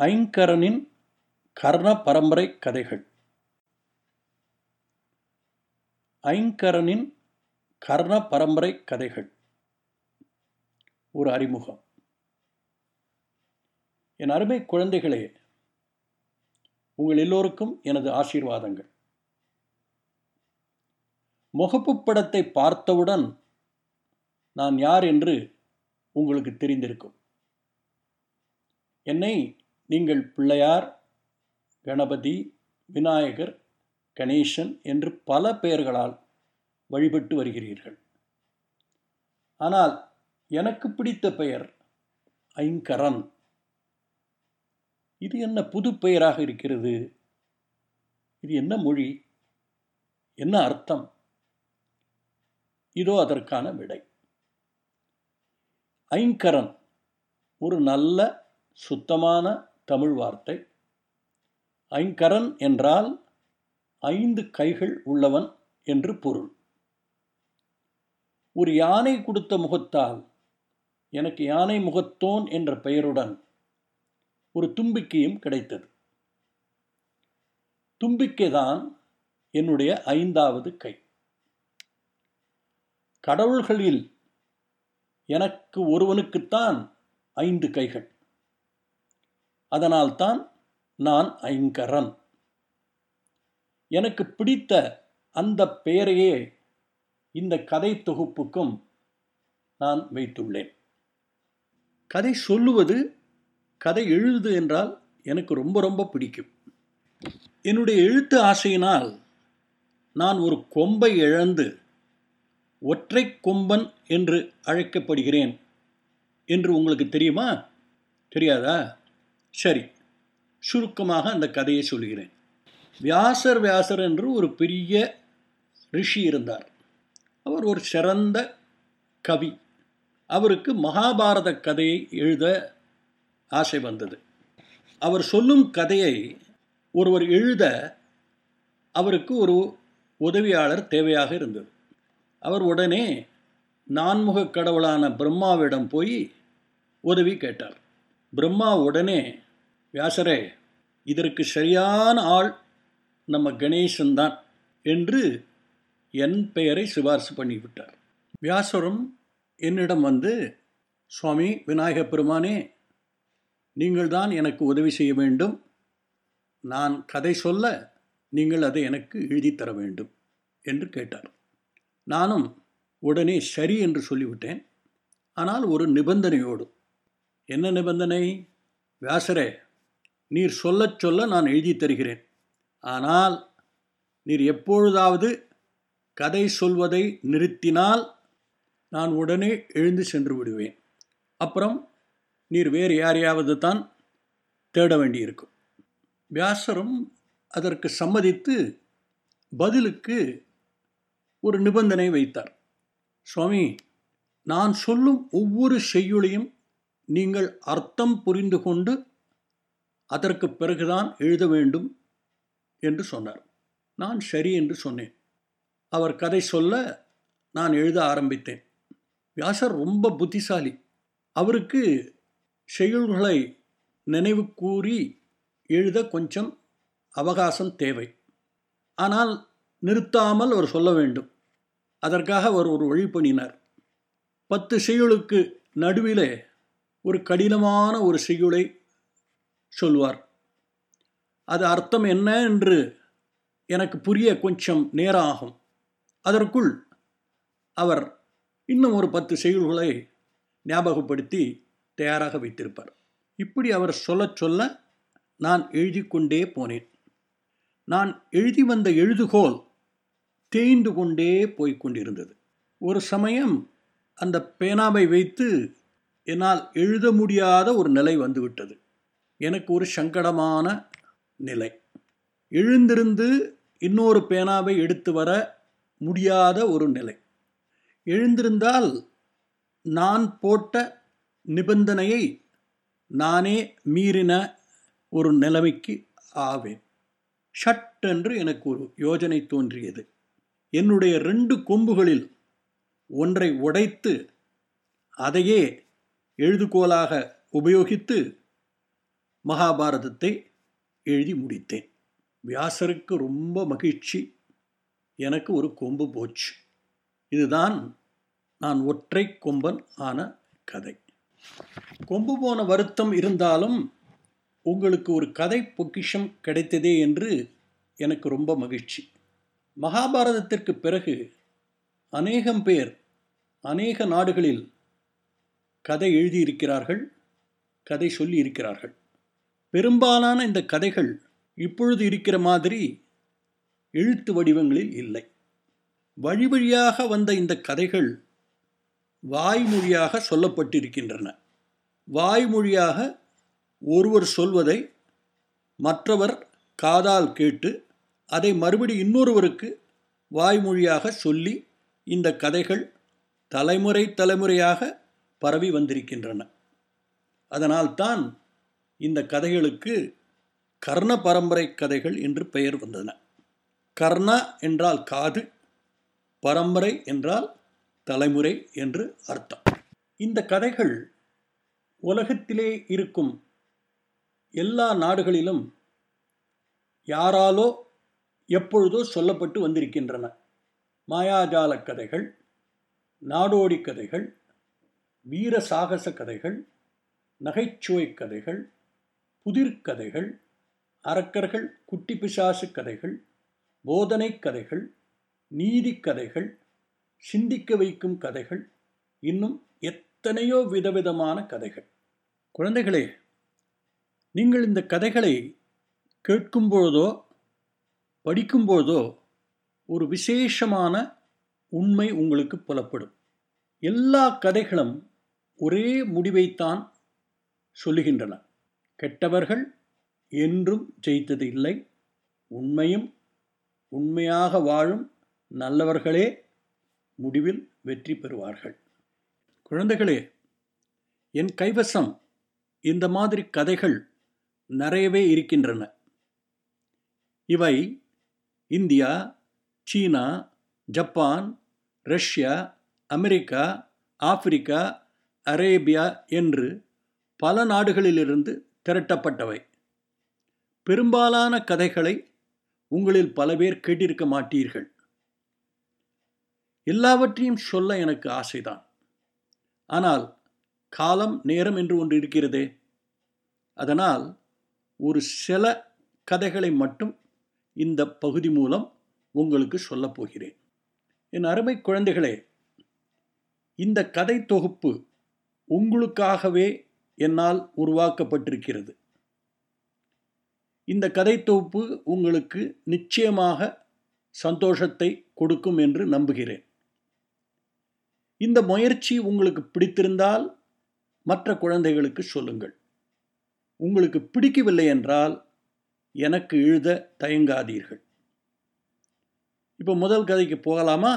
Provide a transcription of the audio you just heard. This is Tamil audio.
ஐங்கரனின் கர்ண பரம்பரை கதைகள். ஐங்கரனின் கர்ண பரம்பரை கதைகள். ஒரு அறிமுகம். என் அருமை குழந்தைகளே உங்கள் எல்லோருக்கும் எனது ஆசீர்வாதங்கள். முகப்பு படத்தை பார்த்தவுடன் நான் யார் என்று உங்களுக்கு தெரிந்திருக்கும். என்னை நீங்கள் பிள்ளையார் கணபதி விநாயகர் கணேசன் என்று பல பெயர்களால் வழிபட்டு வருகிறீர்கள். ஆனால் எனக்கு பிடித்த பெயர் ஐங்கரன். இது என்ன புது பெயராக இருக்கிறது? இது என்ன மொழி? என்ன அர்த்தம்? இதோ அதற்கான விடை. ஐங்கரன் ஒரு நல்ல சுத்தமான தமிழ் வார்த்தை. ஐங்கரன் என்றால் ஐந்து கைகள் உள்ளவன் என்று பொருள். ஒரு யானை கொடுத்த முகத்தால் எனக்கு யானை முகத்தோன் என்ற பெயருடன் ஒரு தும்பிக்கையும் கிடைத்தது. தும்பிக்கைதான் என்னுடைய ஐந்தாவது கை. கடவுள்களில் எனக்கு ஒருவனுக்குத்தான் ஐந்து கைகள். அதனால்தான் நான் ஐங்கரன். எனக்கு பிடித்த அந்த பெயரையே இந்த கதை தொகுப்புக்கும் நான் வைத்துள்ளேன். கதை சொல்லுவது கதை எழுது என்றால் எனக்கு ரொம்ப ரொம்ப பிடிக்கும். என்னுடைய எழுத்து ஆசையினால் நான் ஒரு கொம்பை இழந்து ஒற்றை கொம்பன் என்று அழைக்கப்படுகிறேன். என்று உங்களுக்கு தெரியுமா? தெரியாதா? சரி சுருக்கமாக அந்த கதையை சொல்கிறேன். வியாசர் வியாசர் என்று ஒரு பெரிய ரிஷி இருந்தார். அவர் ஒரு சிறந்த கவி. அவருக்கு மகாபாரத கதையை எழுத ஆசை வந்தது. அவர் சொல்லும் கதையை ஒருவர் எழுத அவருக்கு ஒரு உதவியாளர் தேவையாக இருந்தது. அவர் உடனே நான்முக கடவுளான பிரம்மாவிடம் போய் உதவி கேட்டார். பிரம்மா உடனே வியாசரே இதற்கு சரியான ஆள் நம்ம கணேசன் தான் என்று என் பெயரை சிபாரிசு பண்ணிவிட்டார். வியாசரும் என்னிடம் வந்து சுவாமி விநாயக பெருமானே நீங்கள் தான் எனக்கு உதவி செய்ய வேண்டும். நான் கதை சொல்ல நீங்கள் அதை எனக்கு எழுதி தர வேண்டும் என்று கேட்டார். நானும் உடனே சரி என்று சொல்லிவிட்டேன். ஆனால் ஒரு நிபந்தனையோடு என்ன நிபந்தனை? வியாசரே நீர் சொல்லச் சொல்ல நான் எழுதி தருகிறேன். ஆனால் நீர் எப்பொழுதாவது கதை சொல்வதை நிறுத்தினால் நான் உடனே எழுந்து சென்று விடுவேன். அப்புறம் நீர் வேறு யாரையாவது தான் தேட வேண்டியிருக்கும். வியாசரும் அதற்கு சம்மதித்து பதிலுக்கு ஒரு நிபந்தனை வைத்தார். சுவாமி நான் சொல்லும் ஒவ்வொரு செய்யுளையும் நீங்கள் அர்த்தம் புரிந்து கொண்டு அதற்கு பிறகுதான் எழுத வேண்டும் என்று சொன்னார். நான் சரி என்று சொன்னேன். அவர் கதை சொல்ல நான் எழுத ஆரம்பித்தேன். வியாசர் ரொம்ப புத்திசாலி. அவருக்கு செய்யுள்களை நினைவு கூறி எழுத கொஞ்சம் அவகாசம் தேவை. ஆனால் நிறுத்தாமல் அவர் சொல்ல வேண்டும். அதற்காக அவர் ஒரு வழி பண்ணினார். பத்து செயலுக்கு நடுவிலே ஒரு கடினமான ஒரு செய்யுளை சொல்வார். அது அர்த்தம் என்ன என்று எனக்கு புரிய கொஞ்சம் நேரம் ஆகும் அதற்குள் அவர் இன்னும் ஒரு பத்து செய்யுள்களை ஞாபகப்படுத்தி தயாராக வைத்திருப்பார். இப்படி அவர் சொல்ல சொல்ல நான் எழுதி கொண்டே போனேன். நான் எழுதி வந்த எழுதுகோல் தேய்ந்து கொண்டே போய்க் கொண்டிருந்தது. ஒரு சமயம் அந்த பேனாவை வைத்து என்னால் எழுத முடியாத ஒரு நிலை வந்துவிட்டது. எனக்கு ஒரு சங்கடமான நிலை. எழுந்திருந்து இன்னொரு பேனாவை எடுத்து வர முடியாத ஒரு நிலை. எழுந்திருந்தால் நான் போட்ட நிபந்தனையை நானே மீறின ஒரு நிலைமைக்கு ஆவேன். ஷட்டென்று எனக்கு ஒரு யோஜனை தோன்றியது. என்னுடைய ரெண்டு கொம்புகளில் ஒன்றை உடைத்து அதையே எழுதுகோலாக உபயோகித்து மகாபாரதத்தை எழுதி முடித்தேன். வியாசருக்கு ரொம்ப மகிழ்ச்சி. எனக்கு ஒரு கொம்பு போச்சு. இதுதான் நான் ஒற்றை கொம்பன் ஆன கதை. கொம்பு போன வருத்தம் இருந்தாலும் உங்களுக்கு ஒரு கதை பொக்கிஷம் கிடைத்ததே என்று எனக்கு ரொம்ப மகிழ்ச்சி. மகாபாரதத்திற்கு பிறகு அநேகம் பேர் அநேக நாடுகளில் கதை எழுதியிருக்கிறார்கள் கதை சொல்லி இருக்கிறார்கள் பெரும்பாலான இந்த கதைகள் இப்பொழுது இருக்கிற மாதிரி எழுத்து வடிவங்களில் இல்லை. வழி வழியாக வந்த இந்த கதைகள் வாய்மொழியாக சொல்லப்பட்டிருக்கின்றன. வாய்மொழியாக ஒருவர் சொல்வதை மற்றவர் காதால் கேட்டு அதை மறுபடி இன்னொருவருக்கு வாய்மொழியாக சொல்லி இந்த கதைகள் தலைமுறை தலைமுறையாக பரவி வந்திருக்கின்றன. அதனால்தான் இந்த கதைகளுக்கு கர்ண பரம்பரை கதைகள் என்று பெயர் வந்தன. கர்ண என்றால் காது பரம்பரை என்றால் தலைமுறை என்று அர்த்தம். இந்த கதைகள் உலகத்திலே இருக்கும் எல்லா நாடுகளிலும் யாராலோ எப்பொழுதோ சொல்லப்பட்டு வந்திருக்கின்றன. மாயாஜால கதைகள் நாடோடி கதைகள் வீர சாகச கதைகள் நகைச்சுவை கதைகள் புதிர்கதைகள் அரக்கர்கள் குட்டி பிசாசு கதைகள் போதனை கதைகள் நீதி கதைகள் சிந்திக்க வைக்கும் கதைகள் இன்னும் எத்தனையோ விதவிதமான கதைகள். குழந்தைகளே நீங்கள் இந்த கதைகளை கேட்கும்பொழுதோ படிக்கும்போதோ ஒரு விசேஷமான உண்மை உங்களுக்கு புலப்படும். எல்லா கதைகளும் ஒரே முடிவைத்தான் சொல்லுகின்றன. கெட்டவர்கள் என்றும் ஜெயித்தது இல்லை. உண்மையும் உண்மையாக வாழும் நல்லவர்களே முடிவில் வெற்றி பெறுவார்கள். குழந்தைகளே என் கைவசம் இந்த மாதிரி கதைகள் நிறையவே இருக்கின்றன. இவை India China Japan Russia America Africa Arabia என்று பல நாடுகளிலிருந்து திரட்டப்பட்டவை. பெரும்பாலான கதைகளை உங்களில் பல பேர் கேட்டிருக்க மாட்டீர்கள். எல்லாவற்றையும் சொல்ல எனக்கு ஆசைதான். ஆனால் காலம் நேரம் என்று ஒன்று இருக்கிறதே. அதனால் ஒரு சில கதைகளை மட்டும் இந்த பகுதி மூலம் உங்களுக்கு சொல்லப் போகிறேன். என் அருமை குழந்தைகளே இந்த கதை தொகுப்பு உங்களுக்காகவே என்னால் உருவாக்கப்பட்டிருக்கிறது. இந்த கதை தொகுப்பு உங்களுக்கு நிச்சயமாக சந்தோஷத்தை கொடுக்கும் என்று நம்புகிறேன். இந்த முயற்சி உங்களுக்கு பிடித்திருந்தால் மற்ற குழந்தைகளுக்கு சொல்லுங்கள். உங்களுக்கு பிடிக்கவில்லை என்றால் எனக்கு எழுத தயங்காதீர்கள். இப்போ முதல் கதைக்கு போகலாமா?